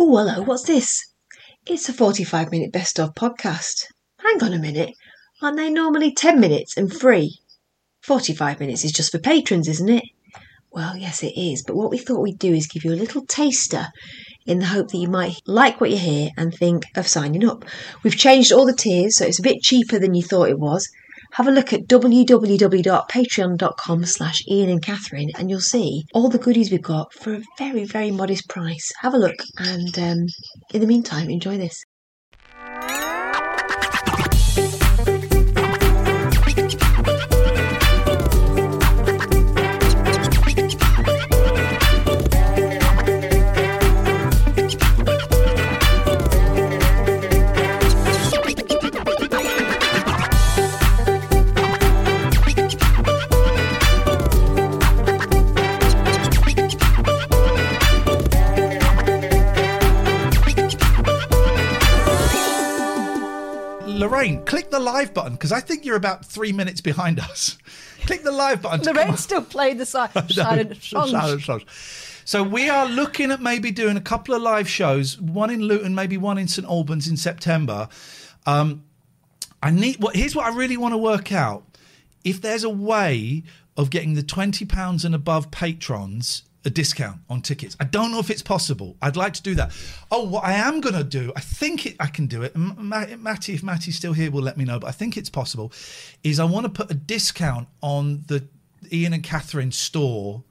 Oh, hello, what's this? It's a 45 minute best of podcast. Hang on a minute. Aren't they normally 10 minutes and free? 45 minutes is just for patrons, isn't it? Well, yes, it is. But what we thought we'd do is give you a little taster in the hope that you might like what you hear and think of signing up. We've changed all the tiers, so it's a bit cheaper than you thought it was. Have a look at www.patreon.com slash Ian and Catherine and you'll see all the goodies we've got for a very, very modest price. Have a look and um, in the meantime, enjoy this. Live button because I think you're about three minutes behind us. click the live button. Lorraine still playing the si- silent songs. Silent songs. So we are looking at maybe doing a couple of live shows, one in Luton, maybe one in St Albans in September. Um, I need. What here's what I really want to work out: if there's a way of getting the twenty pounds and above patrons a discount on tickets. I don't know if it's possible. I'd like to do that. Oh, what I am going to do, I think it, I can do it. Matty, if Matty's still here, will let me know. But I think it's possible. Is I want to put a discount on the Ian and Catherine store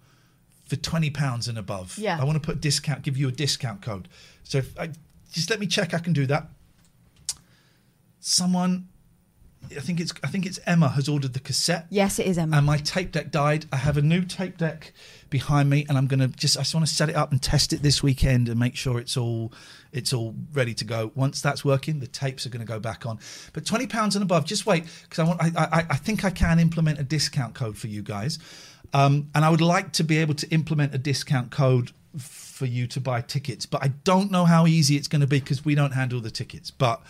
for twenty pounds and above. Yeah. I want to put discount, give you a discount code. So if I, just let me check. I can do that. Someone, I think it's I think it's Emma has ordered the cassette. Yes, it is Emma. And my tape deck died. I have a new tape deck behind me, and I'm gonna just I just want to set it up and test it this weekend and make sure it's all it's all ready to go. Once that's working, the tapes are going to go back on. But twenty pounds and above, just wait because I want I, I I think I can implement a discount code for you guys, um, and I would like to be able to implement a discount code for you to buy tickets. But I don't know how easy it's going to be because we don't handle the tickets. But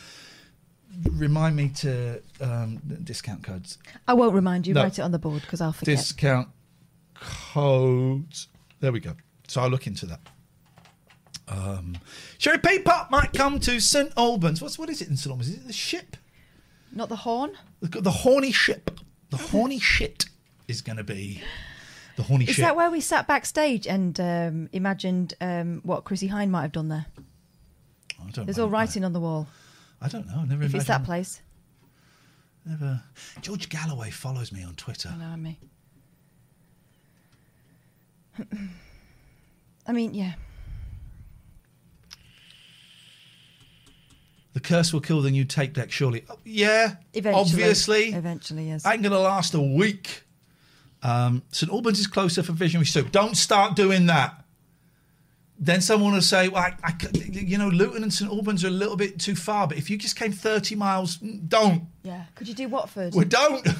remind me to um, discount codes. I won't remind you. No. Write it on the board because I'll forget. Discount codes. There we go. So I'll look into that. Um, Sherry P Pop might come to St Albans. What's what is it in St Albans? Is it the ship? Not the horn. The, the horny ship. The horny shit is going to be the horny Is ship. that where we sat backstage and um, imagined um, what Chrissie Hynde might have done there? I don't There's all writing on the wall. I don't know. I Never If it's that place. Never. George Galloway follows me on Twitter. I know, I mean. I mean, yeah. The curse will kill the new tape deck, surely. Oh, yeah, Eventually. obviously. Eventually, yes. Ain't going to last a week. Um, St Albans is closer for Visionary Soup. Don't start doing that. Then someone will say, well, I, I c- you know, Luton and St Albans are a little bit too far, but if you just came 30 miles, mm, don't. Yeah. Could you do Watford? Well, don't.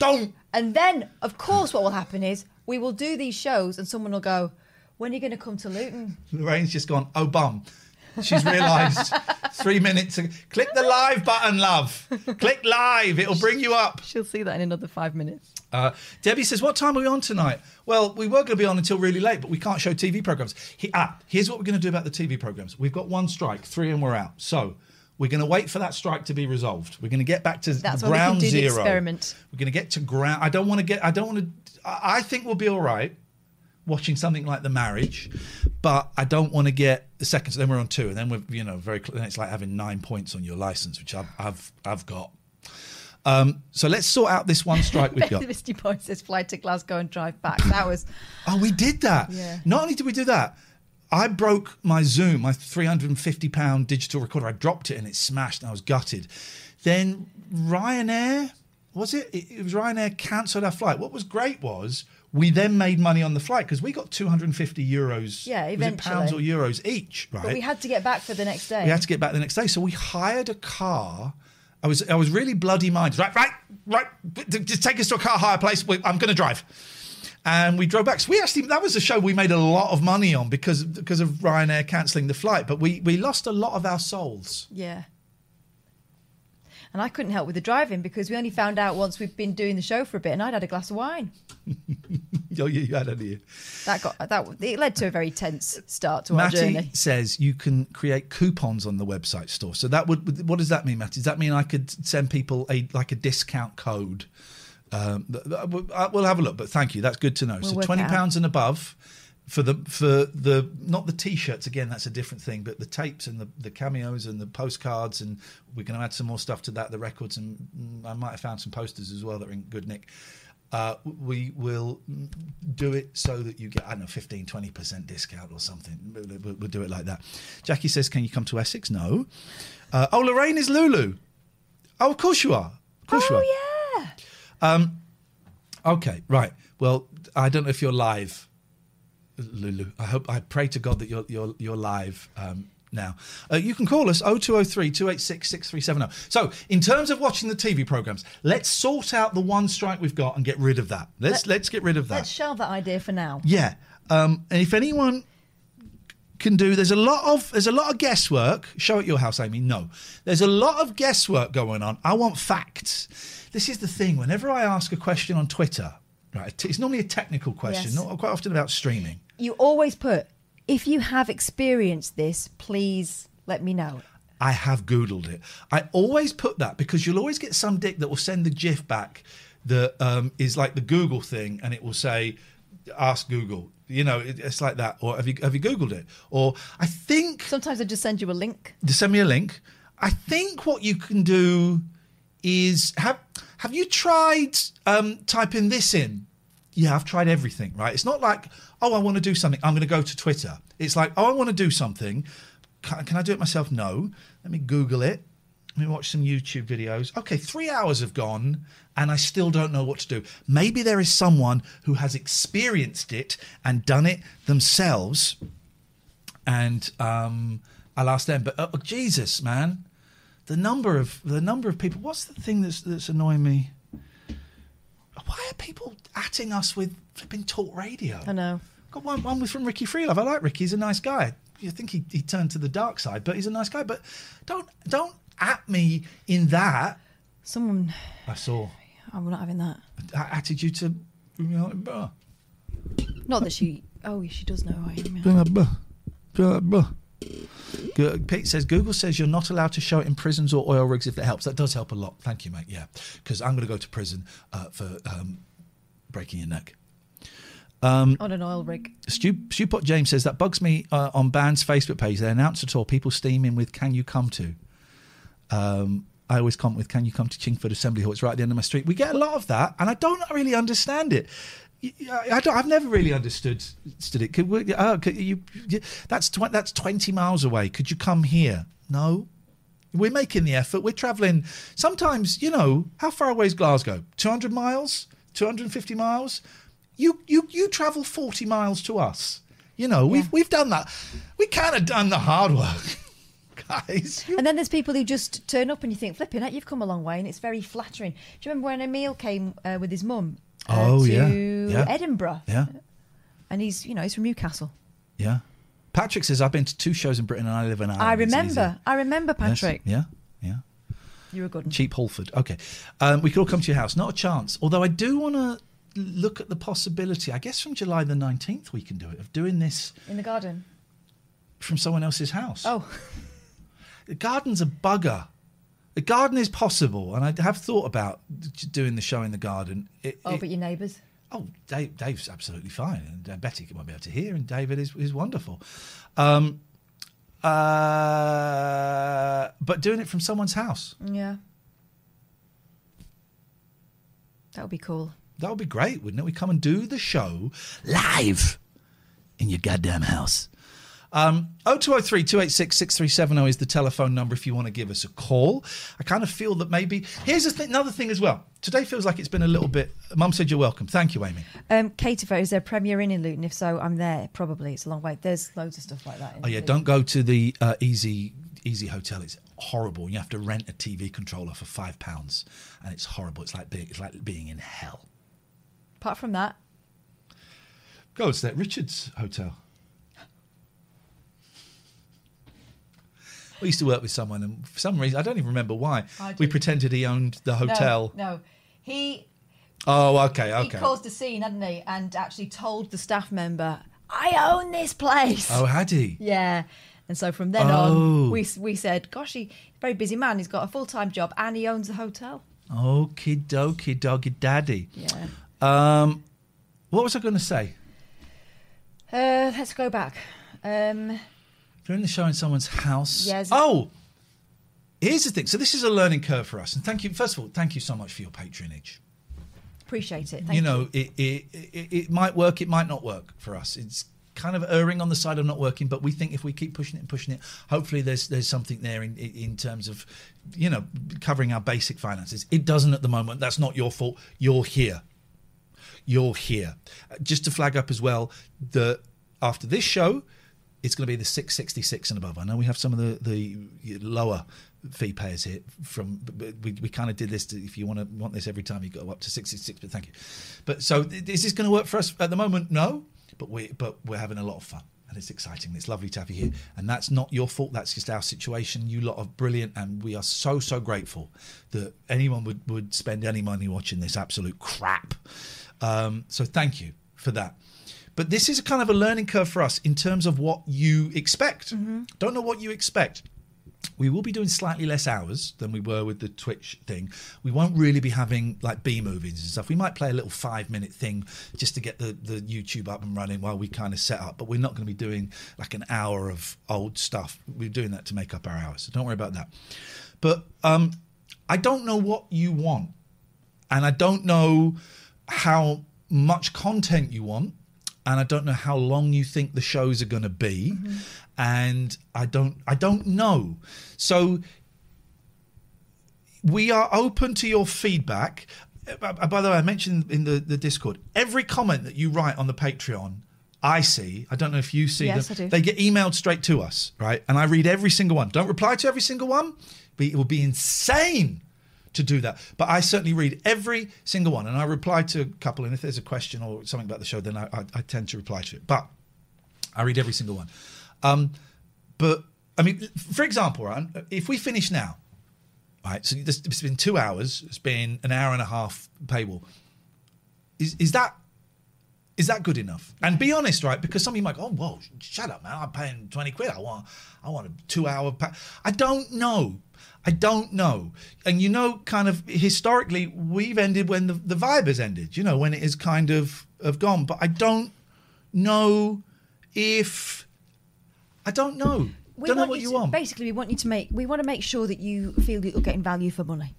Don't. And then, of course, what will happen is we will do these shows and someone will go, when are you going to come to Luton? Lorraine's just gone, oh, bum. She's realised three minutes ago. Click the live button, love. Click live. It'll bring you up. She'll see that in another five minutes. Uh, Debbie says, "What time are we on tonight?" Well, we were going to be on until really late, but we can't show TV programs. He, ah, here's what we're going to do about the TV programs. We've got one strike, three, and we're out. So we're going to wait for that strike to be resolved. We're going to get back to That's we ground the zero. experiment. We're going to get to ground. I don't want to get. I don't want to. I think we'll be all right. watching something like The Marriage, but I don't want to get the second. So then we're on two, and then we're you know very. Then it's like having nine points on your license, which I've I've I've got. Um, so let's sort out this one strike we've got. Misty Boy says fly to Glasgow and drive back. That was Oh, we did that. Yeah. Not only did we do that, I broke my Zoom, my 350 pound digital recorder. I dropped it and it smashed and I was gutted. Then Ryanair, was it? It, it was Ryanair cancelled our flight. What was great was we then made money on the flight because we got 250 euros. Yeah, it pounds or euros each, right? but we had to get back for the next day. We had to get back the next day, so we hired a car. I was I was really bloody minded. Right, right, right. Just take us to a car hire place. I'm going to drive. And we drove back. So we actually that was a show we made a lot of money on because because of Ryanair cancelling the flight. But we we lost a lot of our souls. Yeah. And I couldn't help with the driving because we only found out once we'd been doing the show for a bit, and I'd had a glass of wine. Oh, you you had idea. That got that. It led to a very tense start to our Matty journey. says you can create coupons on the website store. So that would what does that mean, Matty? Does that mean I could send people a like a discount code? Um, th- we'll uh, have a look, but thank you. That's good to know. We'll so twenty pounds and above for the for the not the t-shirts again. That's a different thing, but the tapes and the, the cameos and the postcards, and we're going to add some more stuff to that. The records and I might have found some posters as well that are in good nick. Uh, we will do it so that you get, I don't know, 15, 20% discount or something. We'll, we'll- do it like that. Jackie says, Can you come to Essex? No. Uh, oh, Lorraine is Lulu. Oh, of course you are. Of course you are. Oh yeah. Okay, right. Well, I don't know if you're live, Lulu. I hope I pray to God that you're you're you're live um, now. Uh, you can call us 0203 286 6370. So, in terms of watching the TV programs, let's sort out the one strike we've got and get rid of that. Let's let's get rid of that. Let's shelve that idea for now. Yeah. Um, and if anyone can do there's a lot of there's a lot of guesswork. Show at your house, Amy. No. There's a lot of guesswork going on. I want facts. This is the thing. Whenever I ask a question on Twitter, right, it's normally a technical question, Yes. not quite often about streaming. You always put, if you have experienced this, please let me know. I have Googled it. I always put that because you'll always get some dick that will send the GIF back that um, is like the Google thing, and it will say, "Ask Google." You know, it, it's like that. Or have you have you Googled it? Or I think Sometimes I just send you a link. to send me a link. I think what you can do is have have you tried um, typing this in? Yeah, I've tried everything. Right? It's not like oh, I want to do something. I'm going to go to Twitter. It's like oh, I want to do something. Can, can I do it myself? No. Let me Google it. Let me watch some YouTube videos. Okay, three hours have gone and I still don't know what to do. Maybe there is someone who has experienced it and done it themselves and um, I'll ask them. But oh, Jesus, man, the number of the number of people. What's the thing that's that's annoying me? Why are people atting us with flipping talk radio? I know. Got one one was from Ricky Freelove. I like Ricky. He's a nice guy. You think he, he turned to the dark side, but he's a nice guy. But don't don't at me in that. Someone, I saw we're not having that. You to. You know. Not that she, oh, she does know I am. yeah. Pete says Google says you're not allowed to show it in prisons or oil rigs if that helps. That does help a lot. Thank you, mate. Yeah, because I'm going to go to prison uh, for um, breaking your neck. On an oil rig. Stu, Stewpot James says that bugs me uh, on band's Facebook page. They announce a tour. People steaming with "Can you come to?" Um, I always comment with "Can you come to Chingford Assembly Hall?" It's right at the end of my street. We get a lot of that, and I don't really understand it. I don't, I've never really understood, understood it. Could, we, uh, could you, that's tw- that's twenty miles away. Could you come here? No, we're making the effort. We're travelling. Sometimes, you know, how far away is Glasgow? Two hundred miles? Two hundred and fifty miles? You you you travel forty miles to us. You know, we've we've done that. We kind of done the hard work, guys. And then there's people who just turn up and you think, flipping it, you've come a long way, and it's very flattering. Do you remember when Emil came uh, with his mum uh, Oh, to yeah. Yeah. Edinburgh? Yeah, And he's, you know, he's from Newcastle. yeah. Patrick says I've been to two shows in Britain and I live in Ireland. I remember. I remember easy." Yes, Patrick. Yeah, yeah. You're a good one. Cheap Holford. Okay. Um, we could all come to your house. Not a chance. Although I do want to look at the possibility, I guess from July the 19th we can do it, of doing this In the garden. from someone else's house. Oh, The garden's a bugger. The garden is possible, and I have thought about doing the show in the garden. It, oh, it- but your neighbours. Oh, Dave, Dave's absolutely fine, and uh, Betty might be able to hear, and David is is wonderful. Um, uh, but doing it from someone's house, Yeah. That would be cool. That would be great, wouldn't it? We come and do the show live in your goddamn house. Um, 0203 286 6370 is the telephone number if you want to give us a call. I kind of feel that maybe. Here's a th- another thing as well. Today feels like it's been a little bit. Mum said you're welcome. Thank you, Amy. Um, Catervo, is there a premiere in in Luton? If so, I'm there. Probably. It's a long way. There's loads of stuff like that. In Oh yeah, Luton. don't go to the uh, Easy Easy Hotel. It's horrible. You have to rent a TV controller for five pounds, and it's horrible. It's like being, it's like being in hell. Apart from that, Go to that Richards Hotel. We used to work with someone, and for some reason I don't even remember why. We pretended he owned the hotel. No, no. He Oh, okay, okay. he caused a scene, hadn't he? And actually told the staff member, "I own this place." oh, had he? Yeah. And so from then Oh. on, we we said, "Gosh, he's a very busy man. He's got a full time job and he owns a hotel." Okie dokie, doggy daddy. Yeah. Um, what was I going to say? Uh, let's go back. Um, Doing the show in someone's house. Yes. Oh, here's the thing. So this is a learning curve for us, and thank you. First of all, thank you so much for your patronage. appreciate it. Thank you know, It, it, it it might work, it might not work for us. It's kind of erring on the side of not working, but we think if we keep pushing it and pushing it, hopefully there's there's something there in in terms of you know covering our basic finances. It doesn't at the moment. That's not your fault. You're here. You're here. Uh, Just to flag up as well that after this show, it's going to be the 666 and above. I know we have some of the, the lower fee payers here from we, we kind of did this to, if you want to want this every time you go up to 666 but thank you. But so is this going to work for us at the moment? No but we but we're having a lot of fun and it's exciting it's lovely to have you here. And that's not your fault that's just our situation. You lot are brilliant and we are so so grateful that anyone would would spend any money watching this absolute crap um, so thank you for that but this is a kind of a learning curve for us in terms of what you expect. Don't know what you expect. We will be doing slightly less hours than we were with the Twitch thing. We won't really be having like B movies and stuff. We might play a little five minute thing just to get the, the YouTube up and running while we kind of set up, but we're not going to be doing like an hour of old stuff. We're doing that to make up our hours. So don't worry about that. But um, I don't know what you want and I don't know how much content you want, and I don't know how long you think the shows are going to be, and I don't I don't know. So we are open to your feedback. Uh, By the way, I mentioned in the, the Discord, every comment that you write on the Patreon, I see. I don't know if you see Yes, them. I do. They get emailed straight to us, right? And I read every single one. Don't reply to every single one, but it will be insane to do that. But I certainly read every single one, and I reply to a couple. And if there's a question or something about the show, then I, I, I tend to reply to it. But I read every single one. Um, but I mean, for example, right, if we finish now, right? So this, it's been two hours. It's been an hour and a half paywall. Is is that is that good enough? And be honest, right? Because some of you might go, "Oh, whoa, shut up, man! I'm paying twenty quid. I want, I want a two-hour." Pa-. I don't know. I don't know. And you know, kind of historically, we've ended when the, the vibe has ended. You know, when it is kind of have gone. But I don't know if I don't know. We don't know what you to, want. Basically, we want you to make. We want to make sure that you feel that you're getting value for money.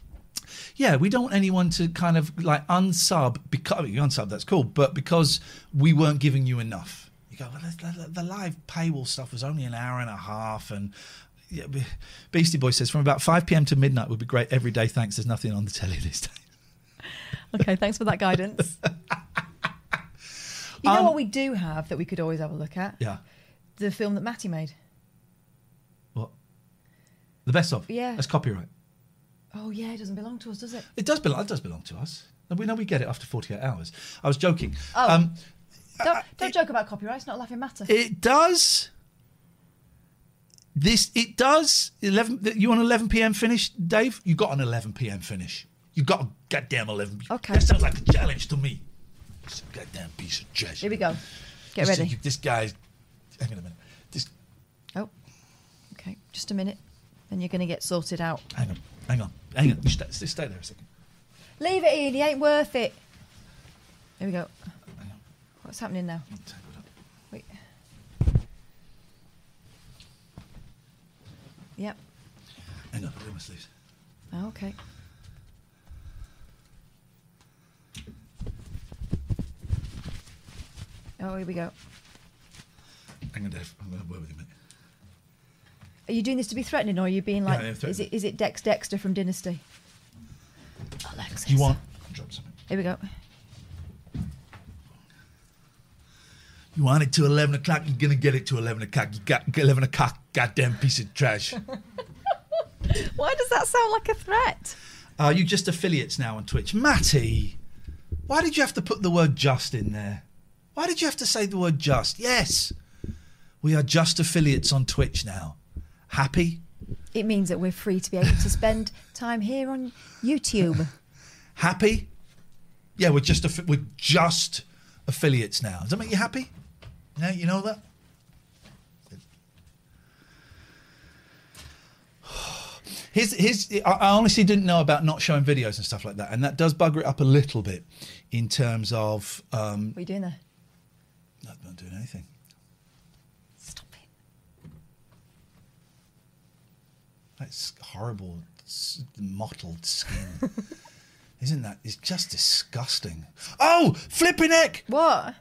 Yeah, we don't want anyone to kind of like unsub because I mean, you unsub that's cool, but because we weren't giving you enough. You go, well, the, the, the live paywall stuff was only an hour and a half, and yeah, Beastie Boy says from about five pm to midnight would be great every day. Thanks. There's nothing on the telly these days. Okay, thanks for that guidance. you know Um, what we do have that we could always have a look at? Yeah. The film that Matty made. What? The best of. Yeah. That's copyright. Oh yeah, it doesn't belong to us, does it? It does belong. It does belong to us. We know we get it after 48 hours. I was joking. Oh. Um, Don't, don't joke about copyright. It's not a laughing matter. It does. This it does. Eleven. You on eleven p.m. finish, Dave? You got an eleven p.m. finish. You got a goddamn eleven. Okay. That sounds like a challenge to me. It's a goddamn piece of trash. Here we go. Get This- ready. This guy's. Hang on a minute. This. Oh, okay. Just a minute. Then you're going to get sorted out. Hang on. Hang on. Hang on. You stay, stay there a second. Leave it, Ian. He ain't worth it. Here we go. What's happening now? Wait. Yep. Hang on, I'll do my sleeves. Oh, okay. Oh, here we go. Hang on, Dave. I'm going to word with you, mate. Are you doing this to be threatening, or are you being like? I is it is it Dex Dexter from Dynasty? Oh, Alexis. Do you want? Drop something. Here we go. You want it to 11 o'clock, you're going to get it to 11 o'clock. You got 11 o'clock, goddamn piece of trash. Why does that sound like a threat? Are you just affiliates now on Twitch? Matty, why did you have to put the word just in there? Why did you have to say the word just? Yes, we are just affiliates on Twitch now. Happy? It means that we're free to be able to spend time here on YouTube. Happy? Yeah, we're just we're just affiliates now. Does that make you happy? Yeah, you know that. His, his, I honestly didn't know about not showing videos and stuff like that, and that does bugger it up a little bit in terms of um, What are you doing there? not, not doing anything. Stop it. That's horrible, mottled skin. Isn't that? It's just disgusting. Oh, flipping heck! What?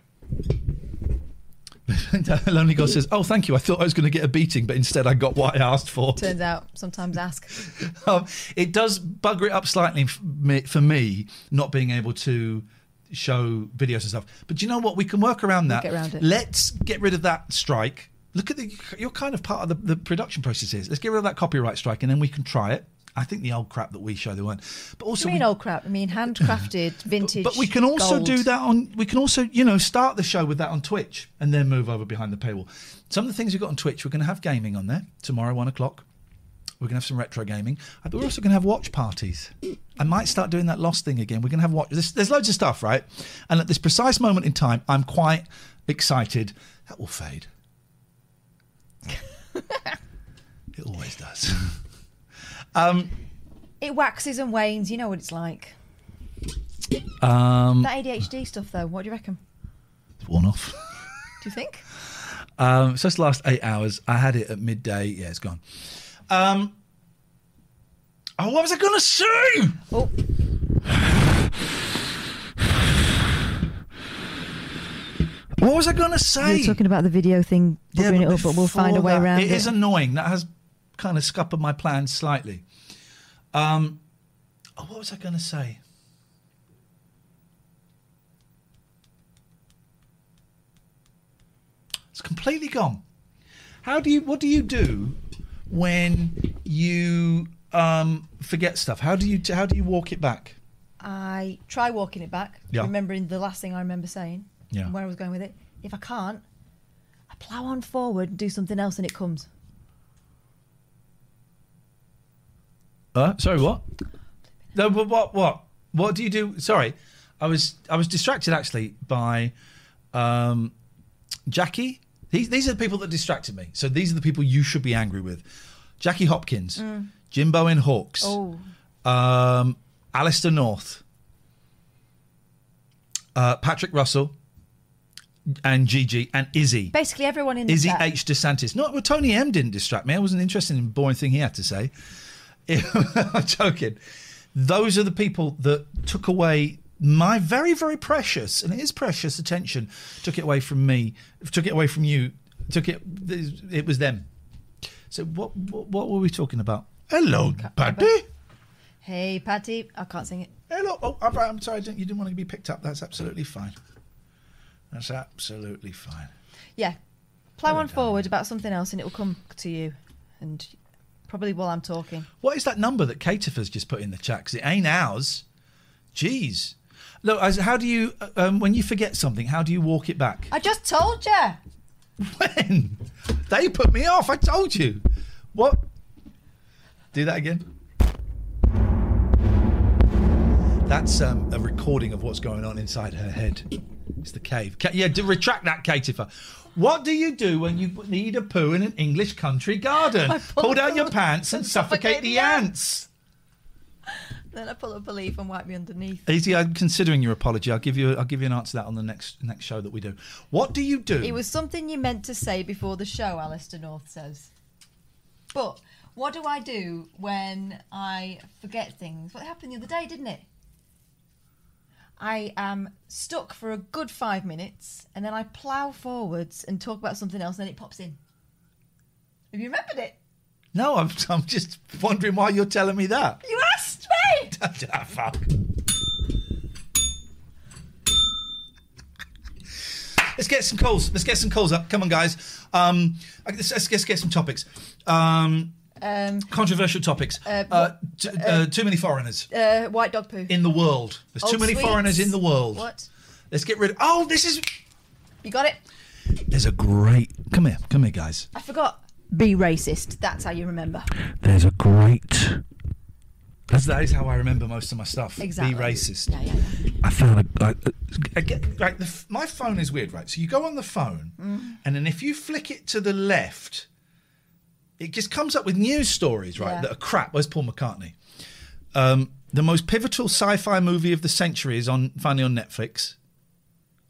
Lonely God says, "Oh, thank you. I thought I was going to get a beating, but instead I got what I asked for." Turns out, sometimes ask. Um, it does bugger it up slightly for me not being able to show videos and stuff. But do you know what? We can work around that. get around. Let's get rid of that strike. Look at the. You're kind of part of the, the production process here. Let's get rid of that copyright strike, and then we can try it. I think the old crap that we show they weren't. But also, I mean, we, old crap. I mean, handcrafted, vintage. but we can also gold. do that on. We can also, you know, start the show with that on Twitch and then move over behind the paywall. Some of the things we've got on Twitch, we're going to have gaming on there tomorrow, one o'clock. We're going to have some retro gaming. Uh, But we're also going to have watch parties. I might start doing that lost thing again. We're going to have watch. There's, there's loads of stuff, right? And at this precise moment in time, I'm quite excited. That will fade. it always does. um, It waxes and wanes. You know what it's like. um, That ADHD stuff, though. What do you reckon? It's one off. Do you think? Um, so it's the last eight hours. I had it at midday. Yeah, it's gone. Um, oh, what was I going to say? Oh, What was I going to say? we were talking about the video thing, Yeah, buggering it up, but we'll find a way that, around It it. is annoying. That has kind of scuppered my plans slightly. Um, oh, what was I going to say? It's completely gone. How do you? What do you do when you um, forget stuff? How do you? How do you walk it back? I try walking it back, Yeah. remembering the last thing I remember saying, Yeah. and where I was going with it. If I can't, I plough on forward and do something else, and it comes. Uh, sorry, what? No, but what? What? What do you do? Sorry, I was I was distracted actually by um, Jackie. These these are the people that distracted me. So these are the people you should be angry with: Jackie Hopkins, Jimbo in Hawks, Oh, um, Alistair North, uh, Patrick Russell, and Gigi and Izzy. basically everyone in the Izzy chat. H. DeSantis. No, well, Tony M didn't distract me. I wasn't interested in the boring thing he had to say. I'm joking. Those are the people that took away my very, very precious, and it is precious attention, took it away from me, took it away from you, took it, it was them. So what, what, what were we talking about? Hello, Paddy. Hey, Patty. I can't sing it. Hello. Oh, I'm, I'm sorry, you didn't want to be picked up. That's absolutely fine. That's absolutely fine. Yeah. Plough on forward about something else, and it will come to you. And probably while I'm talking. What is that number that Caterfer's just put in the chat? Because it ain't ours. Jeez. Look, how do you, um, when you forget something, how do you walk it back? I just told you. When? They put me off. I told you. What? Do that again. That's um, a recording of what's going on inside her head. It's the cave. Ca- yeah, retract that, Caitifer. What do you do when you need a poo in an English country garden? Pull Pull down your pants and suffocate the ants. Then I pull up a leaf and wipe me underneath. Easy, I'm considering your apology. I'll give you. I'll give you an answer to that on the next next show that we do. What do you do? It was something you meant to say before the show, Alistair North says. But what do I do when I forget things? What happened the other day, didn't it? I am stuck for a good five minutes and then I plough forwards and talk about something else and then it pops in. Have you remembered it? No, I'm. I'm just wondering why you're telling me that. You asked me! ah, fuck. Let's get some calls. Let's get some calls up. Come on, guys. Um, let's, let's, let's get some topics. Um, Um, controversial topics. Uh, t- uh, too many foreigners uh, white dog poo. in the world. There's too many sweets. foreigners in the world. What? Let's get rid of. Oh, this is. You got it? There's a great. Come here. Come here, guys. I forgot. Be racist. That's how you remember. There's a great. That's, that is how I remember most of my stuff. Exactly. Be racist. Yeah, yeah, yeah. I found a, I, I get, like the, my phone is weird, right? So you go on the phone, Mm. and then if you flick it to the left, it just comes up with news stories, right? Yeah. That are crap. Where's Paul McCartney? Um, the most pivotal sci-fi movie of the century is on finally on Netflix.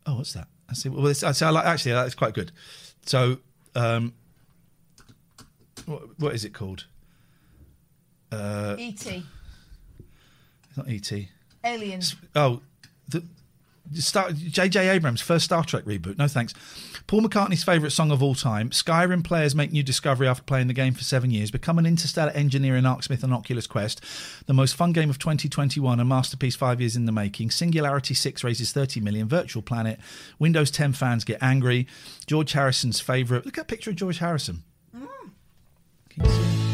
Oh, what's that? I see. Well, it's, I see. I like, actually, that's quite good. So, um, what, what is it called? Uh, E.T. It's not ET. Aliens. Oh, the, J.J. Abrams' first Star Trek reboot. No thanks. Paul McCartney's favourite song of all time. Skyrim players make new discovery after playing the game for seven years. Become an interstellar engineer in Arcsmith and Oculus Quest. The most fun game of 2021. A masterpiece five years in the making. Singularity 6 raises 30 million. Virtual Planet. Windows 10 fans get angry. George Harrison's favourite. Look at that picture of George Harrison. Mm. Can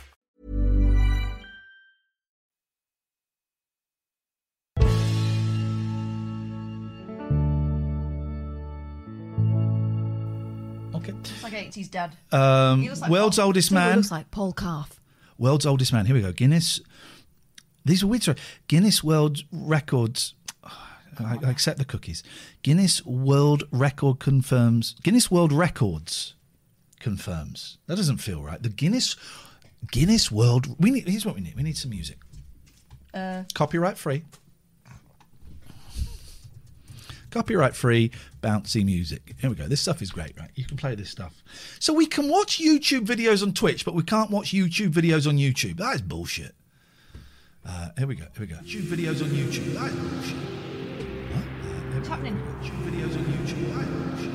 It's like 80s dad. Um, He looks like world's Paul- oldest He man. looks like Paul Calf. World's oldest man. Here we go. Guinness. These are weird. Sorry. Guinness World Records. I, I accept the cookies. Guinness World Record confirms. Guinness World Records confirms. That doesn't feel right. The Guinness Guinness World. We need. Here's what we need. We need some music. Uh, Copyright free. Copyright free, bouncy music. Here we go. This stuff is great, right? You can play this stuff. So we can watch YouTube videos on Twitch, but we can't watch YouTube videos on YouTube. That is bullshit. Uh, here we go. Here we go. YouTube videos on YouTube. That is bullshit. What? Uh, What's happening? YouTube videos on YouTube. That is bullshit.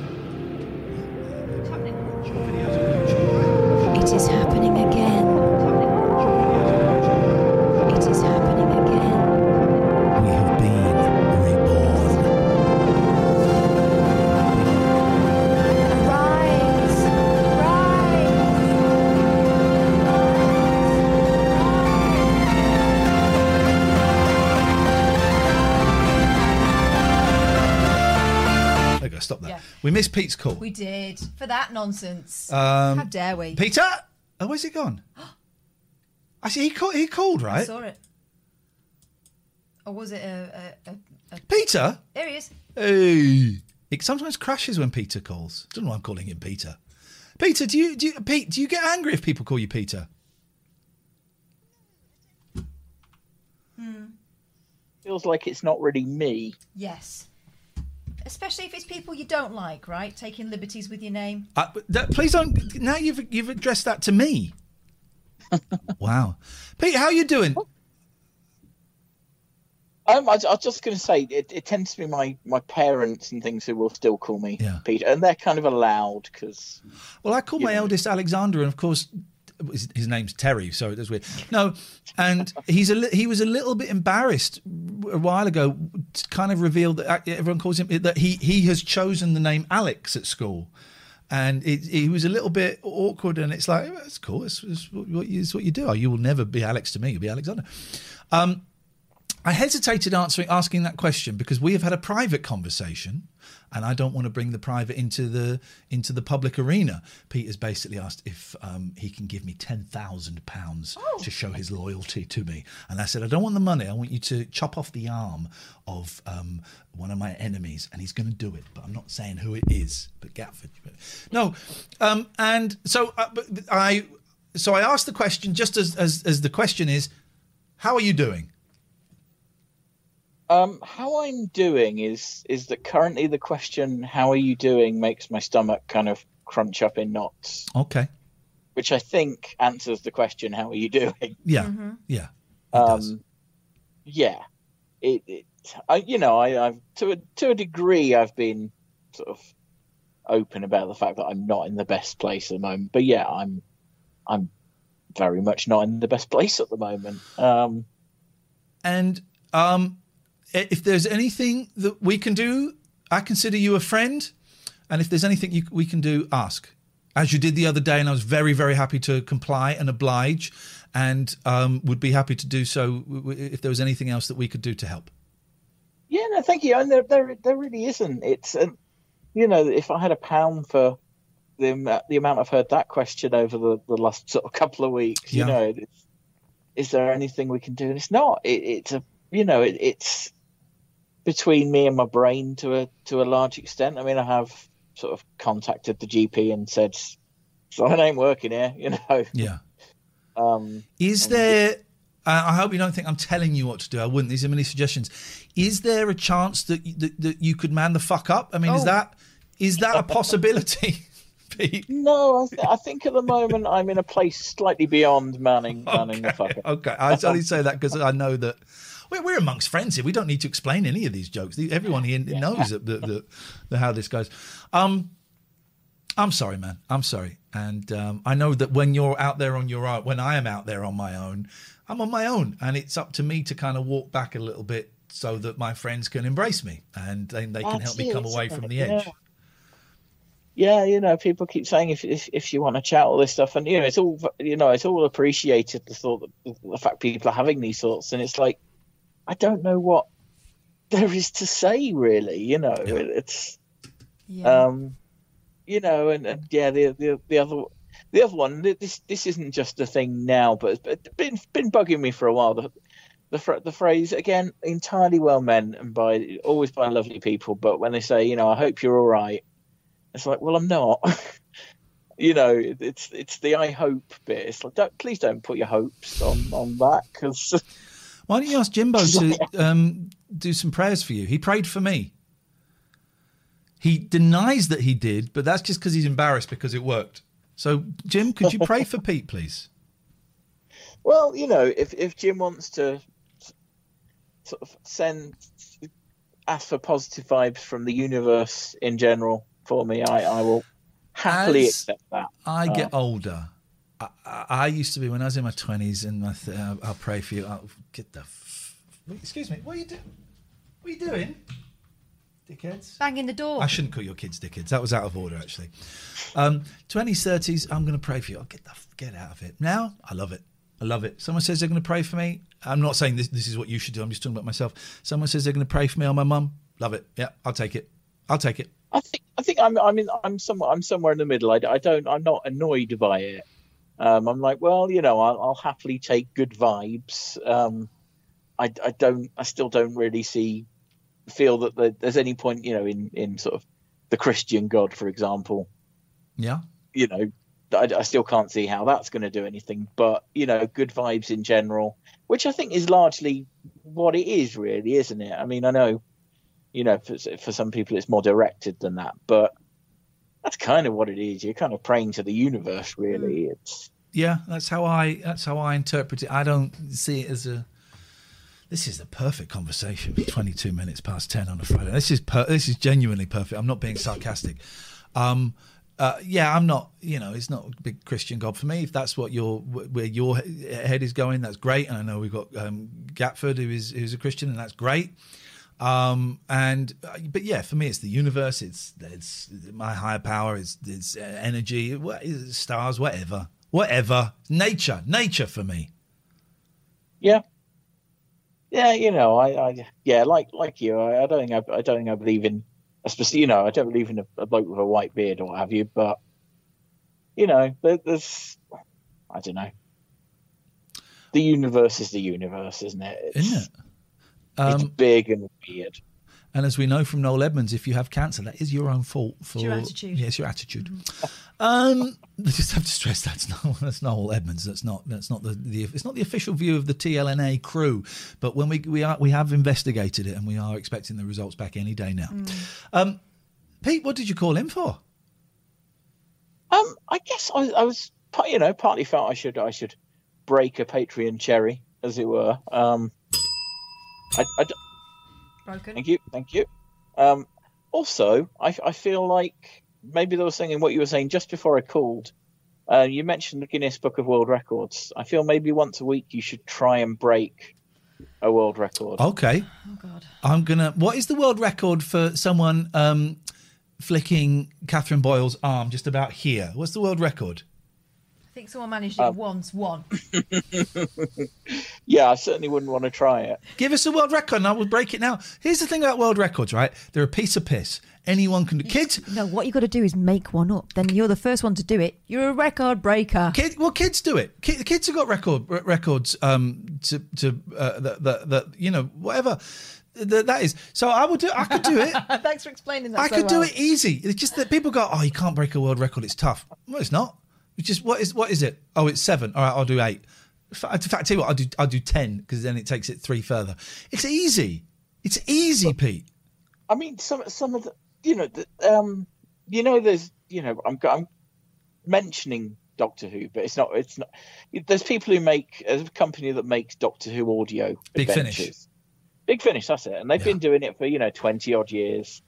What's happening? YouTube videos on YouTube. That is bullshit. It is happening We did for that nonsense. Um, How dare we? Peter? Oh, where's he gone? I see he called. He called, I right? saw it. Or was it a, a, a, a Peter. There he is. Hey. It sometimes crashes when Peter calls. Don't know why I'm calling him Peter. Peter, do you, do you, Pete? Do you get angry if people call you Peter? Hmm. Feels like it's not really me. Yes. Especially if it's people you don't like, right? Taking liberties with your name. Uh, that, please don't. Now you've you've addressed that to me. wow, Pete, how are you doing? Um, I, I was just going to say, it, it tends to be my, my parents and things who will still call me Yeah. Peter, and they're kind of allowed because Well, I call my eldest Alexander, and of course, his, his name's Terry, so it that's weird. No, and he's a li- he was a little bit embarrassed a while ago kind of revealed that uh, everyone calls him that he he has chosen the name Alex at school. And it, he was a little bit awkward, and it's like, "Oh, that's cool. It's, it's what, you, it's what you do. You will never be Alex to me. You'll be Alexander. Um, I hesitated answering asking that question because we have had a private conversation, and I don't want to bring the private into the into the public arena. Pete has basically asked if um, he can give me ten thousand pounds to show his loyalty to me, and I said I don't want the money. I want you to chop off the arm of um, one of my enemies, and he's going to do it. But I'm not saying who it is. But Gatford, no. Um, and so uh, I so I asked the question just as as, as the question is, how are you doing? Um, how I'm doing is is that currently the question "How are you doing?" makes my stomach kind of crunch up in knots, Okay. which I think answers the question "How are you doing?" Yeah. Yeah. Um, yeah, it, it I, you know, I, I've to a to a degree, I've been sort of open about the fact that I'm not in the best place at the moment. But yeah, I'm I'm very much not in the best place at the moment. Um, And um, i- if there's anything that we can do, I consider you a friend. And if there's anything you, we can do, ask. As you did the other day, and I was very, very happy to comply and oblige, and um, would be happy to do so if there was anything else that we could do to help. yeah, no, thank you. And there there there really isn't. It's um, you know, if I had a pound for the the amount I've heard that question over the, the last sort of couple of weeks, you know, it's, is there anything we can do? And it's not. It, it's a you know, it, it's between me and my brain to a to a large extent. I mean, I have sort of contacted the GP and said something ain't working here, you know. Yeah. Um, Is there? I hope you don't think I'm telling you what to do. I wouldn't. These are many suggestions. Is there a chance that that, that you could man the fuck up? I mean, is Oh. that is that a possibility, Pete? no, I, th- I think at the moment I'm in a place slightly beyond manning manning the fucker. Okay, I only say that because I know that we're, we're amongst friends here. We don't need to explain any of these jokes. Everyone here knows that, that, that, that how this goes. Um, I'm sorry, man. I'm sorry, and um, I know that when you're out there on your own, when I am out there on my own, I'm on my own, and it's up to me to kind of walk back a little bit so that my friends can embrace me and then they can help me come away from the edge. Yeah. yeah, you know, people keep saying if if, if you want to chat all this stuff, and you know, it's all you know, it's all appreciated. The thought that the fact people are having these thoughts, and it's like, I don't know what there is to say, really. You know, Yeah. It's Yeah. um, you know, and, and yeah, the the the other. The other one, this this isn't just a thing now, but it's been been bugging me for a while. The the, the phrase again, entirely well meant and by always by lovely people, but when they say, you know, I hope you're all right, it's like, well, I'm not. you know, it's it's the I hope bit. It's like, don't, please don't put your hopes on on that because Why don't you ask Jimbo to um, do some prayers for you? He prayed for me. He denies that he did, but that's just because he's embarrassed because it worked. So, Jim, could you pray for Pete, please? Well, you know, if if Jim wants to sort of send ask for positive vibes from the universe in general for me, I, I will happily As accept that. I get Uh, older. I, I, I used to be when I was in my twenties, and I th- I'll, I'll pray for you. I'll get the. F- excuse me. What are you doing? What are you doing, dickheads? Banging the door. I shouldn't call your kids dickheads. That was out of order, actually. Um, 20s, 30s, I'm going to pray for you. I'll get the f- get out of it. Now, I love it. I love it. Someone says they're going to pray for me. I'm not saying this, this is what you should do. I'm just talking about myself. Someone says they're going to pray for me or my mum. Love it. Yeah, I'll take it. I'll take it. I think I think I'm I'm in, I'm somewhere I'm somewhere in the middle. I, I don't I'm not annoyed by it. Um, I'm like, well, you know, I'll, I'll happily take good vibes. Um, I, I don't I still don't really see feel that there- there's any point, you know, in in sort of the Christian God, for example. Yeah. You know, I, I still can't see how that's going to do anything. But you know, good vibes in general, which I think is largely what it is, really, isn't it? I mean, I know you know, for, for some people it's more directed than that, but that's kind of what it is. You're kind of praying to the universe, really. It's Yeah, that's how I that's how I interpret it. I don't see it as a. This is the perfect conversation for 22 minutes past 10 on a Friday. This is per, this is genuinely perfect. I'm not being sarcastic. Um, uh, yeah, I'm not. You know, it's not a big Christian God for me. If that's what your where your head is going, that's great. And I know we've got um, Gatford, who is who's a Christian, and that's great. Um, and uh, but yeah, for me, it's the universe. It's it's my higher power. It's it's uh, energy. What is stars? Whatever, whatever. Nature, nature for me. yeah, yeah. You know, I, I yeah, like like you, I, I don't think I, I don't think I believe in a specific. You know, I don't believe in a, a bloke with a white beard or what have you. But you know, there, there's I don't know. The universe is the universe, isn't it? It's, Isn't it? It's Um, big and weird. And as we know from Noel Edmonds, if you have cancer, that is your own fault. For your attitude. Yes, your attitude. Um, I just have to stress that's not that's Noel Edmonds. That's not that's not the, the it's not the official view of the TLNA crew. But when we we are we have investigated it and we are expecting the results back any day now. Um, Pete, what did you call him for? Um, I guess I, I was, you know, partly felt I should, I should break a Patreon cherry, as it were. Um, I, I d- Broken. thank you, thank you. Um, also, I, I feel like maybe there was something in what you were saying just before I called. Uh, you mentioned the Guinness Book of World Records. I feel maybe once a week you should try and break a world record. Okay, Oh God. I'm gonna. What is the world record for someone um, flicking Catherine Boyle's arm just about here? What's the world record? I think someone managed it Um, once. One. Yeah, I certainly wouldn't want to try it. Give us a world record and I will break it now. Here's the thing about world records, right? They're a piece of piss. Anyone can do. Kids, No, what you got to do is make one up. Then you're the first one to do it. You're a record breaker. kid, well, kids do it. Kid, kids have got record r- records um, to to uh, that, that that you know whatever that, that is. So I would do. I could do it. Thanks for explaining that. I so could do it easy. It's just that people go, "Oh, you can't break a world record. It's tough." Well, it's not. It's just what is what is it? Oh, it's seven. All right, I'll do eight. In fact, I tell you what, I'll do I'll do ten because then it takes it three further. It's easy. It's easy, Pete. I mean, some some of the, you know, the, um, you know, there's, you know, I'm I'm mentioning Doctor Who, but it's not, it's not. There's people who make there's a company that makes Doctor Who audio. Big Finish. Big Finish, that's it, and they've been doing it for you know twenty odd years,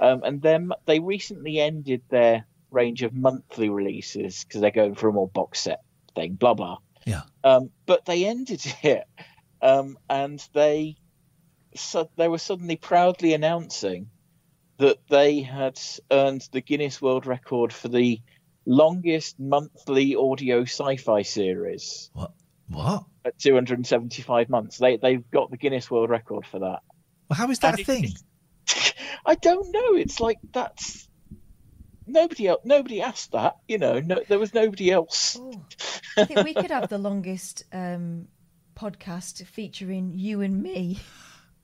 um, and then they recently ended their range of monthly releases because they're going for a more box set thing, blah blah. Yeah. Um, but they ended it, um, and they so they were suddenly proudly announcing that they had earned the Guinness World Record for the longest monthly audio sci-fi series What? What? at 275 months. They they've got the Guinness World Record for that. Well, how is that And a it- thing? I don't know. It's like that's nobody else. Nobody asked that. You know, no, there was nobody else. Oh, I think we could have the longest um, podcast featuring you and me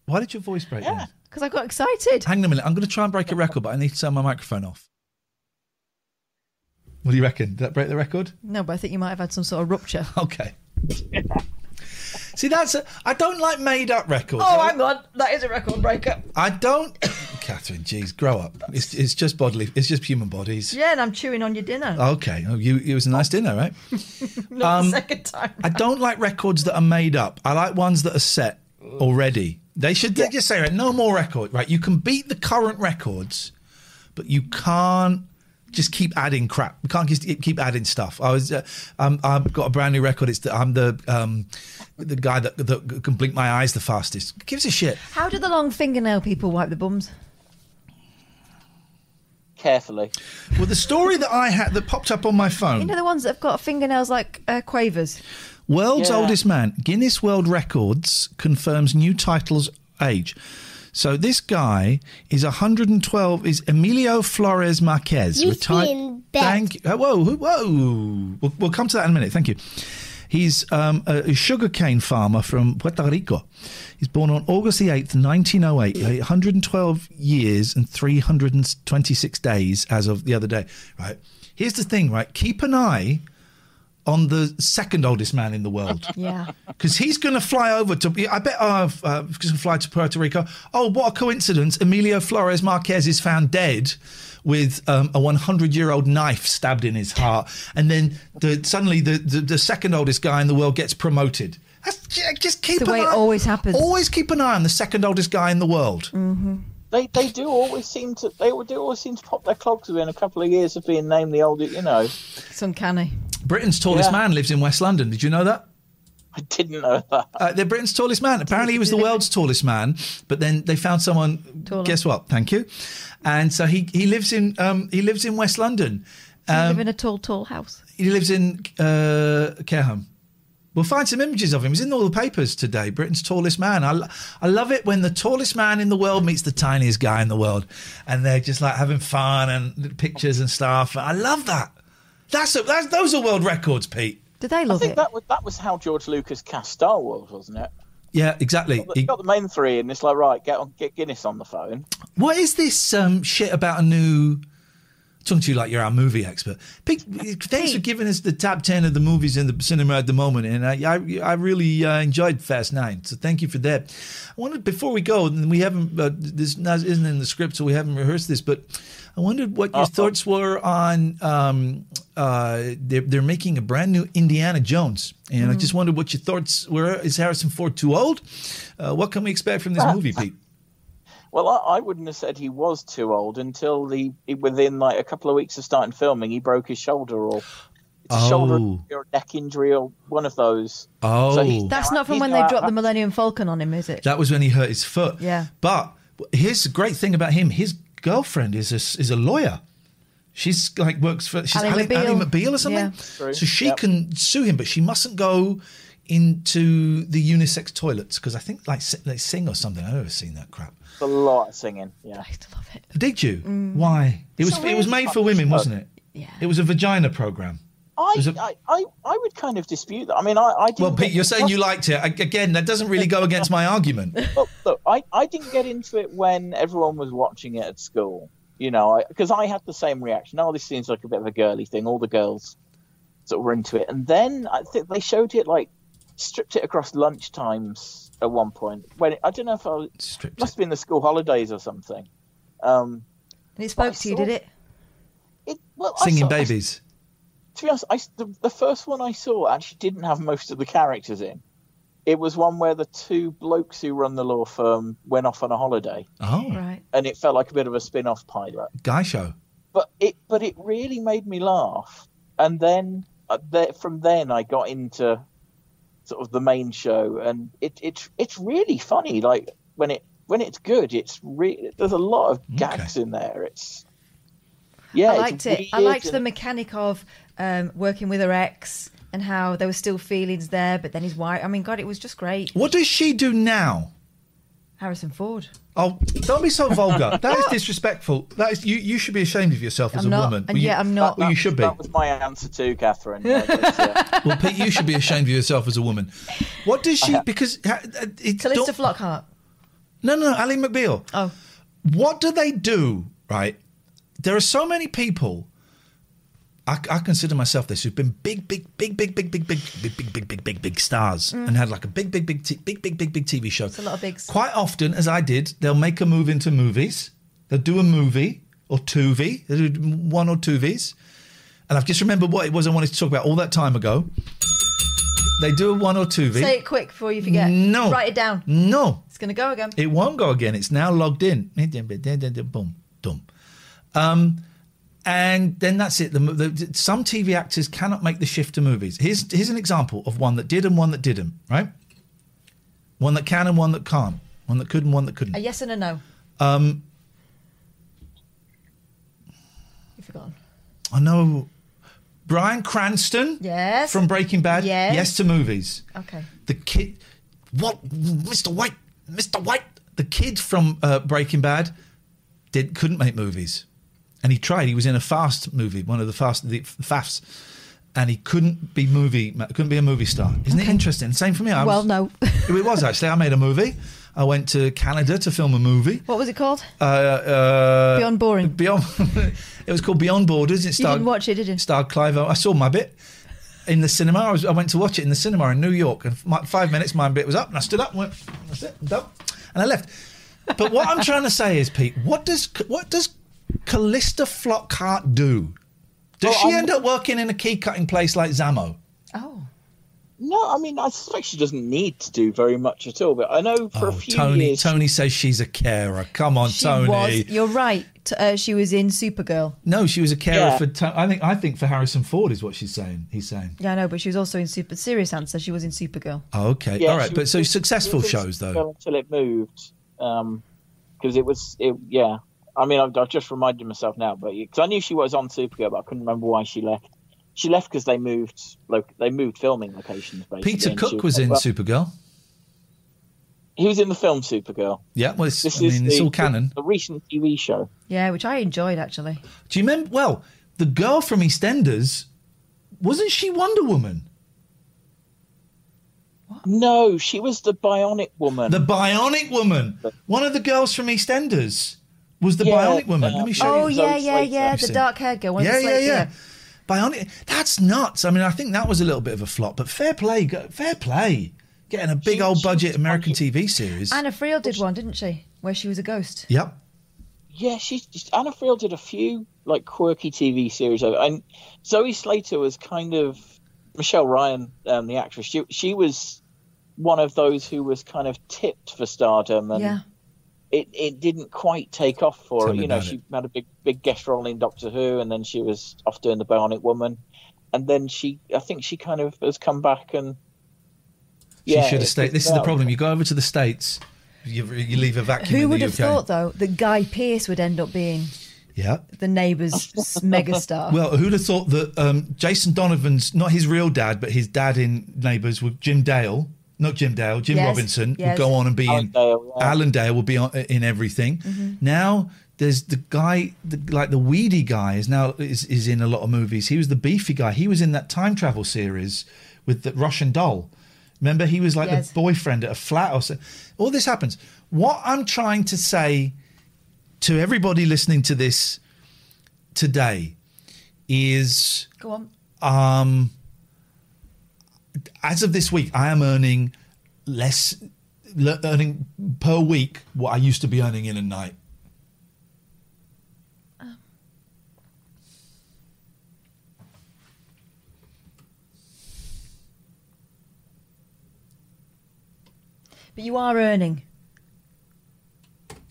Why did your voice break? then? because I got excited. Hang on a minute. I'm going to try and break a record, but I need to turn my microphone off. What do you reckon? Did that break the record? No, but I think you might have had some sort of rupture. Okay. See, that's a, I don't like made up records. Oh, hang on. That is a record breaker. I don't. Catherine, geez, grow up. It's, it's just bodily. It's just human bodies. Yeah, and I'm chewing on your dinner. Okay, oh, you, it was a nice dinner, right? Not um, the second time. I don't like records that are made up. I like ones that are set already. They should they just say, right, no more record. Right, you can beat the current records, but you can't just keep adding crap. We can't just keep adding stuff. I was, uh, um, I've got a brand new record. It's the, I'm the um, the guy that, that can blink my eyes the fastest. Who gives a shit. How do the long fingernail people wipe the bums? Carefully. Well, the story that I had that popped up on my phone. You know the ones that have got fingernails like uh, quavers. World's Yeah. oldest man, Guinness World Records confirms new title's age. So this guy is 112. Is Emilio Flores Marquez You retired? see in. Thank you. Oh, whoa, whoa, whoa. We'll, we'll come to that in a minute. Thank you. He's um, a, sugarcane farmer from Puerto Rico. He's born on August the 8th, 1908, 112 years and 326 days as of the other day. Right. Here's the thing, right? Keep an eye on the second oldest man in the world. Yeah. Because he's going to fly over to, I bet, uh, uh, he's going to fly to Puerto Rico. Oh, what a coincidence. Emilio Flores Marquez is found dead with um, a 100 year old knife stabbed in his heart. And then the, suddenly the, the, the second oldest guy in the world gets promoted. That's, just keep the an way it always happens. Always keep an eye on the second oldest guy in the world. Mm-hmm. They they do always seem to they do always seem to pop their clogs within a couple of years of being named the oldest. You know, It's uncanny. Britain's tallest Yeah. man lives in West London. Did you know that? I didn't know that. Uh, they're Britain's tallest man. Apparently, he was the world's tallest man, but then they found someone. Taller. Guess what? Thank you. And so he he lives in um, he lives in West London. Do you Um, live in a tall, tall house. he lives in uh, a care home. We'll find some images of him. He's in all the papers today. Britain's tallest man. I, I love it when the tallest man in the world meets the tiniest guy in the world, and they're just like having fun and pictures and stuff. I love that. That's, a, that's those are world records, Pete. Did they love it? I think it? that was that was how George Lucas cast Star Wars, wasn't it? Yeah, exactly. He got the main three, and it's like, right, get on, get Guinness on the phone. What is this um, shit about a new? Talking to you like you're our movie expert. Big, thanks for giving us the top ten of the movies in the cinema at the moment, and I, I, I really uh, enjoyed Fast Nine. So thank you for that. I wanted before we go, and we haven't uh, this isn't in the script, so we haven't rehearsed this, but I wondered what your thoughts were on. Um, uh, they're, they're making a brand new Indiana Jones, and I Mm. just wondered what your thoughts were. Is Harrison Ford too old? Uh, what can we expect from this movie, Pete? Well, I, I wouldn't have said he was too old until the within like a couple of weeks of starting filming, he broke his shoulder or it's a shoulder Oh. or a neck injury or one of those. Oh. So That's not from when they dropped the Millennium Falcon on him, is it? That was when he hurt his foot. Yeah. But here's the great thing about him: his girlfriend is a, is a lawyer. She's like works for she's Ally Ally, McBeal. Ally McBeal or something. Yeah. So she Yep. can sue him, but she mustn't go into the unisex toilets because I think like they sing or something. I've never seen that crap. a lot of singing. Yeah. I used to love it. Did you? Mm. Why? It was It's it was made for women, wasn't it? Yeah. It was a vagina program. I, I, I, I would kind of dispute that. I mean, I, I didn't Well, Pete, you're saying you liked it. Again, that doesn't really go against my argument. Look, look, I, I didn't get into it when everyone was watching it at school. You know, because I, had the same reaction. Oh, this seems like a bit of a girly thing. All the girls sort of were into it, and then I think they showed it like stripped it across lunch times at one point. When it, I don't know if I was, Stripped must have been the school holidays or something. Um, And it spoke to you, saw- did it? it well, I Singing saw- I- babies. To be honest, I, the, the first one I saw actually didn't have most of the characters in. It was one where the two blokes who run the law firm went off on a holiday, Oh, Right. and it felt like a bit of a spin-off pilot. guy show. But it, but it really made me laugh. And then uh, there, from then, I got into sort of the main show, and it, it's it's really funny. Like when it when it's good, it's really there's a lot of gags in there. It's yeah, I liked it. I weird liked the mechanic of um, working with her ex and how there were still feelings there, but then his wife. I mean, God, it was just great. What does she do now? Harrison Ford. Oh, don't be so vulgar. That is disrespectful. That is you. You should be ashamed of yourself as I'm a not, woman. and Well, you- yet I'm not. Well, you should be. That was my answer too, Catherine. Yeah. Well, Pete, you should be ashamed of yourself as a woman. What does she? Because uh, it's Calista Flockhart. no, no, no, Ally McBeal. Oh, What do they do? Right? There are so many people. I, I consider myself this who've been big, big, big, big, big, big, big, big, big, big, big, big, big stars and had like a big, big, big, big, big, big, big TV show. it's a lot of bigs. Quite often, as I did, they'll make a move into movies They'll do a movie or two V, they'll do one or two Vs. And I've just remembered what it was I wanted to talk about all that time ago. They do a one or two V. Say it quick before you forget. No. Write it down. No, It's going to go again. it won't go again. It's now logged in. Boom, boom. Um, and then that's it. The, the, some TV actors cannot make the shift to movies. Here's here's an example of one that did and one that didn't. Right? One that can and one that can't. One that could and one that couldn't. A yes and a no. Um, You've forgotten. I know Bryan Cranston Yes. from Breaking Bad. Yes. Yes to movies. Okay. The kid, what, Mr. White, Mr. White, the kid from uh, Breaking Bad, did couldn't make movies, and he tried. He was in a Fast movie, one of the Fast the Fafs, and he couldn't be movie, couldn't be a movie star. Isn't it interesting? Same for me. I well, was, no. it was actually. I made a movie. I went to Canada to film a movie. what was it called? Uh, uh, Beyond Boring. Beyond. it was called Beyond Borders. It You starred, didn't watch it, did you? Starred Clive. I saw my bit in the cinema. I, was, I went to watch it in the cinema in New York, and my, five minutes, my bit was up, and I stood up and went, "That's it, done," and I left. But what I'm trying to say is, Pete, what does what does Calista Flockhart do? Does Well, she I'm- end up working in a key cutting place like Zamo? Oh. No, I mean, I suspect she doesn't need to do very much at all. But I know for a few Oh, Tony, years, Tony says she's a carer. Come on, She Tony. was. You're right. Uh, she was in Supergirl. No, she was a carer Yeah. for. To- I think. I think for Harrison Ford is what she's saying. He's saying. Yeah, I know, but she was also in Super. Serious answer. She was in Supergirl. Oh, okay. Yeah, All right. But was- so she successful shows though. Until it moved, because it was, it, yeah. I mean, I've, I've just reminded myself now, but because I knew she was on Supergirl, but I couldn't remember why she left. She left because they moved, like they moved filming locations. Basically, Peter Cook she was in well, Supergirl. He was in the film Supergirl. Yeah. Well, it's, This I is mean, it's the, all canon. The, the recent TV show. Yeah, which I enjoyed actually. Do you remember? Well, the girl from EastEnders wasn't she Wonder Woman? What? No, she was the Bionic Woman. The Bionic Woman. One of the girls from EastEnders was the Yeah, Bionic Woman. Let me show Oh you. yeah, yeah, Slater. yeah. The dark haired girl. one Yeah, yeah, yeah. Bionic. That's nuts. I mean, I think that was a little bit of a flop, but fair play, go- fair play. Getting a big She- old she budget American funny. TV series. Anna Friel did one, didn't she? Where she was a ghost. Yep. Yeah, she's just, Anna Friel did a few like quirky TV series, and Zoe Slater was kind of Michelle Ryan, um, the actress. She she was one of those who was kind of tipped for stardom, and Yeah. It, it didn't quite take off for Tell her. You know, she it. had a big big guest role in Doctor Who, and then she was off doing the Bionic Woman, and then she I think she kind of has come back and She should have stayed. it's This is the problem. You go over to the States, you, you leave a vacuum Who in would the have UK. thought though that Guy Pearce would end up being Yeah. the neighbours megastar? Well, who'd have thought that um, Jason Donovan's not his real dad, but his dad in Neighbours with Jim Dale, not Jim Dale, Jim Yes, Robinson would yes. go on and be Alan in Dale, yeah. Alan Dale would be on, in everything. Mm-hmm. Now there's the guy, the, like the weedy guy, is now is, is in a lot of movies. He was the beefy guy. He was in that time travel series with the Russian doll. Remember, he was like Yes. the boyfriend at a flat or so. All this happens. What I'm trying to say to everybody listening to this today is Go on. um, as of this week, I am earning less, le- earning per week what I used to be earning in a night. But you are earning.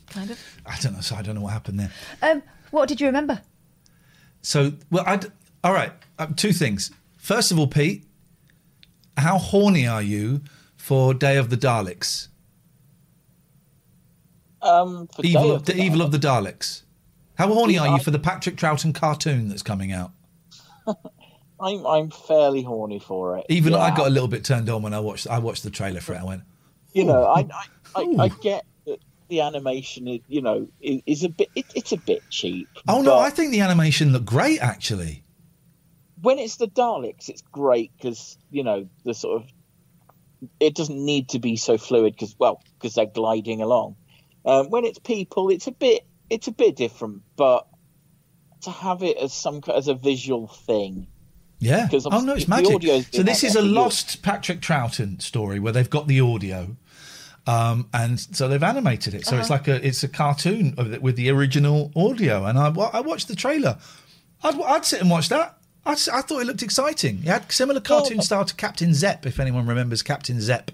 Kind of. I don't know. So I don't know what happened there. Um, what did you remember? So, well, I all right. Uh, two things. First of all, Pete, how horny are you for Day of the Daleks? um, for Evil of the Evil of the Daleks. How horny Yeah, are you I- for the Patrick Troughton cartoon that's coming out? I'm I'm fairly horny for it. Even I got a little bit turned on when I watched I watched the trailer for it. I went, you know, I I, I, I get that the animation, is, you know, is, is a bit. It, it's a bit cheap. "Oh no, I think the animation looked great actually." When it's the Daleks, it's great because you know the sort of it doesn't need to be so fluid because well because they're gliding along. Um, when it's people, it's a bit it's a bit different, but to have it as some as a visual thing, Yeah. 'Cause Oh no, it's magic. So this is a years. lost Patrick Troughton story where they've got the audio. Um, and so they've animated it, so it's Uh-huh. like a it's a cartoon with the original audio. And I, I watched the trailer. I'd, I'd sit and watch that. I, s- I thought it looked exciting. It had similar cartoon style to Captain Zep, if anyone remembers Captain Zep.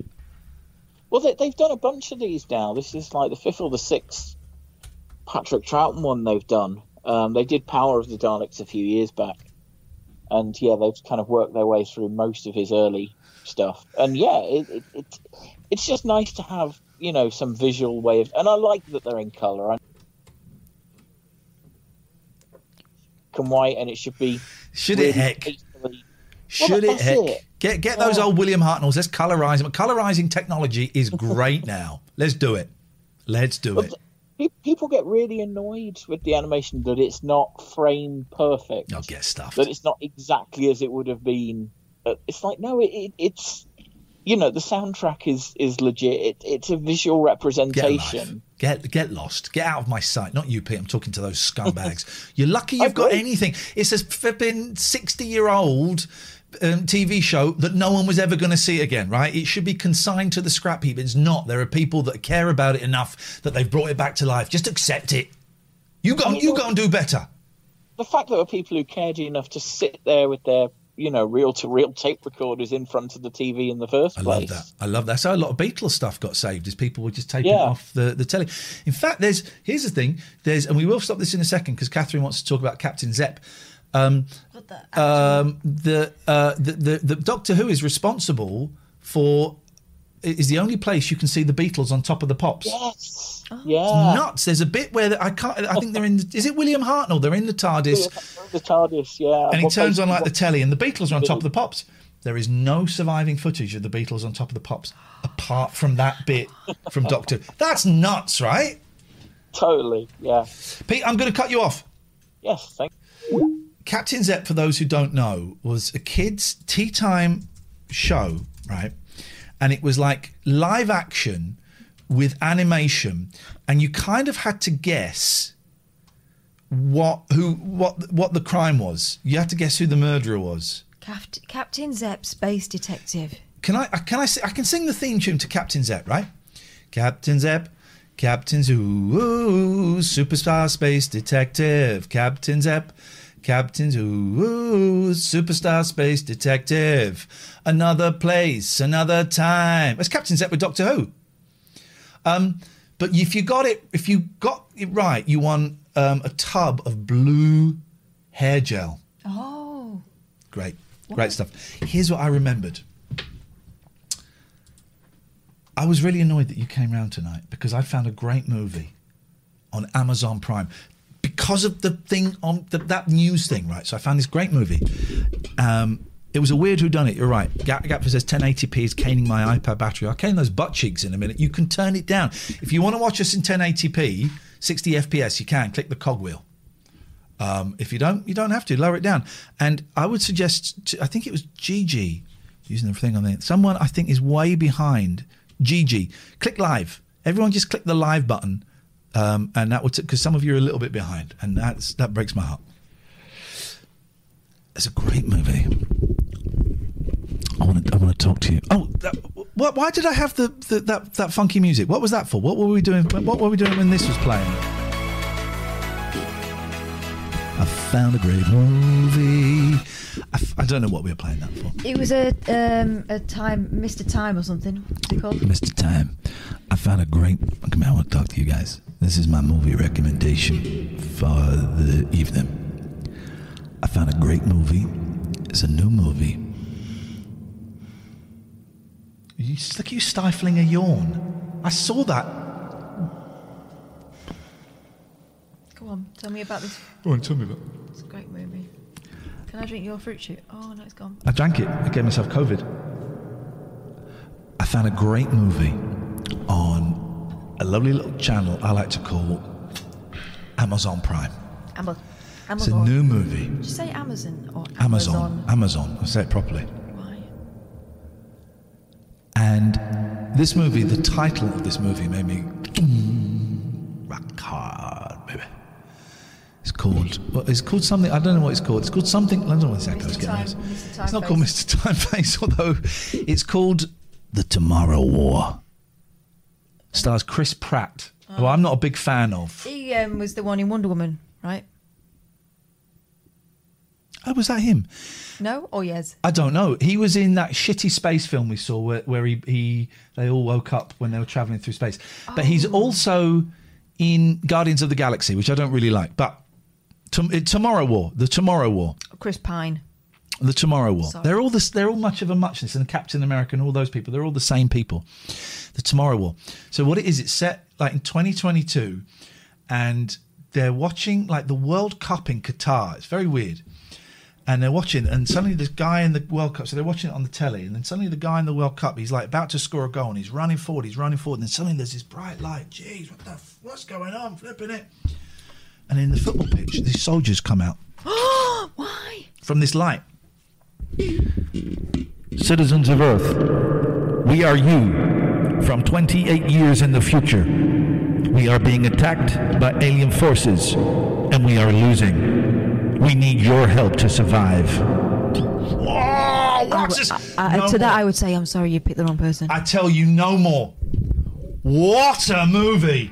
Well, they, they've done a bunch of these now. This is like the fifth or the sixth Patrick Troughton one they've done. Um, they did Power of the Daleks a few years back, and yeah, they've kind of worked their way through most of his early stuff. And yeah, it, it, it it's just nice to have you know some visual way of, and I like that they're in color. I, and white, and it should be. Should really it heck? Should Well, it heck? it. Get get those Yeah. old William Hartnells. Let's colorize them. Colorizing technology is great now. Let's do it. Let's do it. People get really annoyed with the animation that it's not frame perfect. I'll get stuff. That it's not exactly as it would have been. It's like no, it, it, it's you know the soundtrack is is legit. It, it's a visual representation. Get get lost. Get out of my sight. Not you, Pete. I'm talking to those scumbags. You're lucky you've got anything. It's a flipping sixty year old. Um, TV show that no one was ever going to see again, right? It should be consigned to the scrap heap. It's not. There are people that care about it enough that they've brought it back to life. Just accept it. You go. You go and do better. The fact that there are people who cared enough to sit there with their you know reel to reel tape recorders in front of the TV in the first I place. I love that. I love that. So a lot of Beatles stuff got saved as people were just taking it Yeah. off the, the telly. In fact, there's here's the thing. There's and we will stop this in a second because Catherine wants to talk about Captain Zep. Um, um, the, uh, the the the Doctor Who is responsible for is the only place you can see the Beatles on top of the pops. Yes. Oh. Yeah. Nuts. There's a bit where the, I can't. I think they're in. Is it William Hartnell? They're in the TARDIS. The TARDIS, yeah. and he Well, turns on like the telly, and the Beatles are on top of the pops. There is no surviving footage of the Beatles on top of the pops, apart from that bit from Doctor. That's nuts, right? Totally, yeah. Pete, I'm going to cut you off. Yes, thank You. Captain Zep, for those who don't know, was a kids' tea time show, right? And it was like live action with animation, and you kind of had to guess what who what what the crime was. You had to guess who the murderer was. Capt- Captain Zep, Space Detective. Can I? Can I? I can sing the theme tune to Captain Zep, right? Captain Zep, Captain Zoo, superstar space detective. Captain Zep, Captain Zoo, superstar space detective. Another place, another time. That's Captain Zep with Doctor Who. Um, but if you got it, if you got it right, you won um, a tub of blue hair gel. Oh. Great, great stuff. Here's what I remembered. I was really annoyed that you came round tonight because I found a great movie on Amazon Prime because of the thing on the, that news thing, right? So I found this great movie. Um, it was a weird who done it. You're right. Gap Gapper says 1080p is caning my iPad battery. I'll cane those butt cheeks in a minute. You can turn it down if you want to watch us in 1080p, 60 FPS. You can click the cogwheel. Um, if you don't, you don't have to lower it down. And I would suggest, to, I think it was Gigi using the thing on there. Someone I think is way behind. Gigi, click live. Everyone just click the live button, um, and that would because some of you are a little bit behind, and that's that breaks my heart. It's a great movie. I want to. I want to talk to you. Oh, that, what, why did I have the, the that that funky music? What was that for? What were we doing? What were we doing when this was playing? I found a great movie. I, f- I don't know what we were playing that for. It was a um, a time, Mr. Time or something. What's it called? Mr. Time, I found a great. Come here, I want to talk to you guys. This is my movie recommendation for the evening. I found a great movie. It's a new movie. You, it's like you stifling a yawn. I saw that. Go on, tell me about this. Go on, tell me about. It's a great movie. Can I drink your fruit shoot? Oh no, it's gone. I drank it. I gave myself COVID. I found a great movie on a lovely little channel I like to call Amazon Prime. Amazon. It's a new movie. Did you say Amazon or Amazon. Amazon. I'll say it properly. And this movie, the title of this movie made me rock hard, baby. It's called. Well, it's called something. I don't know what it's called. It's called something. I don't know what exactly. I was getting. Mr. It's not called Mr. Timeface, although it's called The Tomorrow War. Stars Chris Pratt, who I'm not a big fan of. He um, was the one in Wonder Woman, right? Oh, was that him? No? Oh, yes. I don't know. He was in that shitty space film we saw where, where he, he they all woke up when they were traveling through space. But he's also in Guardians of the Galaxy, which I don't really like. But Tom, uh, Tomorrow War, the Tomorrow War, Chris Pine. The Tomorrow War. Sorry. They're all this. They're all much of a muchness, and Captain America and all those people. They're all the same people. The Tomorrow War. So what it is, it's set like in 2022, and they're watching like the World Cup in Qatar. It's very weird. And they're watching, and suddenly this guy in the World Cup. So they're watching it on the telly, and then suddenly the guy in the World Cup, he's like about to score a goal, and he's running forward, he's running forward, and then suddenly there's this bright light. Jeez, what the, f- what's going on? Flipping it. And in the football pitch, these soldiers come out Oh Why? from this light. Citizens of Earth, we are you from 28 years in the future. We are being attacked by alien forces, and we are losing. We need your help to survive. Whoa, I what's this? I- I- No to that, more. I would say, I'm sorry, you picked the wrong person. I tell you no more. What a movie!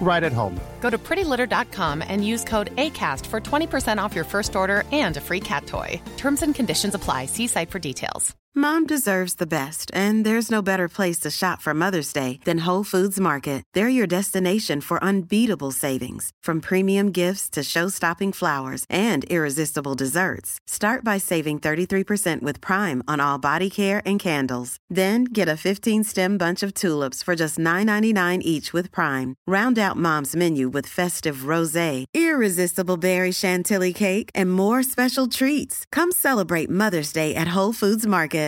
right at home. Go to prettylitter.com and use code ACAST for 20% off your first order and a free cat toy. Terms and conditions apply. See site for details. Mom deserves the best, and there's no better place to shop for Mother's Day than Whole Foods Market. They're your destination for unbeatable savings, from premium gifts to show-stopping flowers and irresistible desserts. Start by saving 33% with Prime on all body care and candles. Then get a 15-stem bunch of tulips for just $9.99 each with Prime. Round out Mom's menu with festive rosé, irresistible berry chantilly cake, and more special treats. Come celebrate Mother's Day at Whole Foods Market.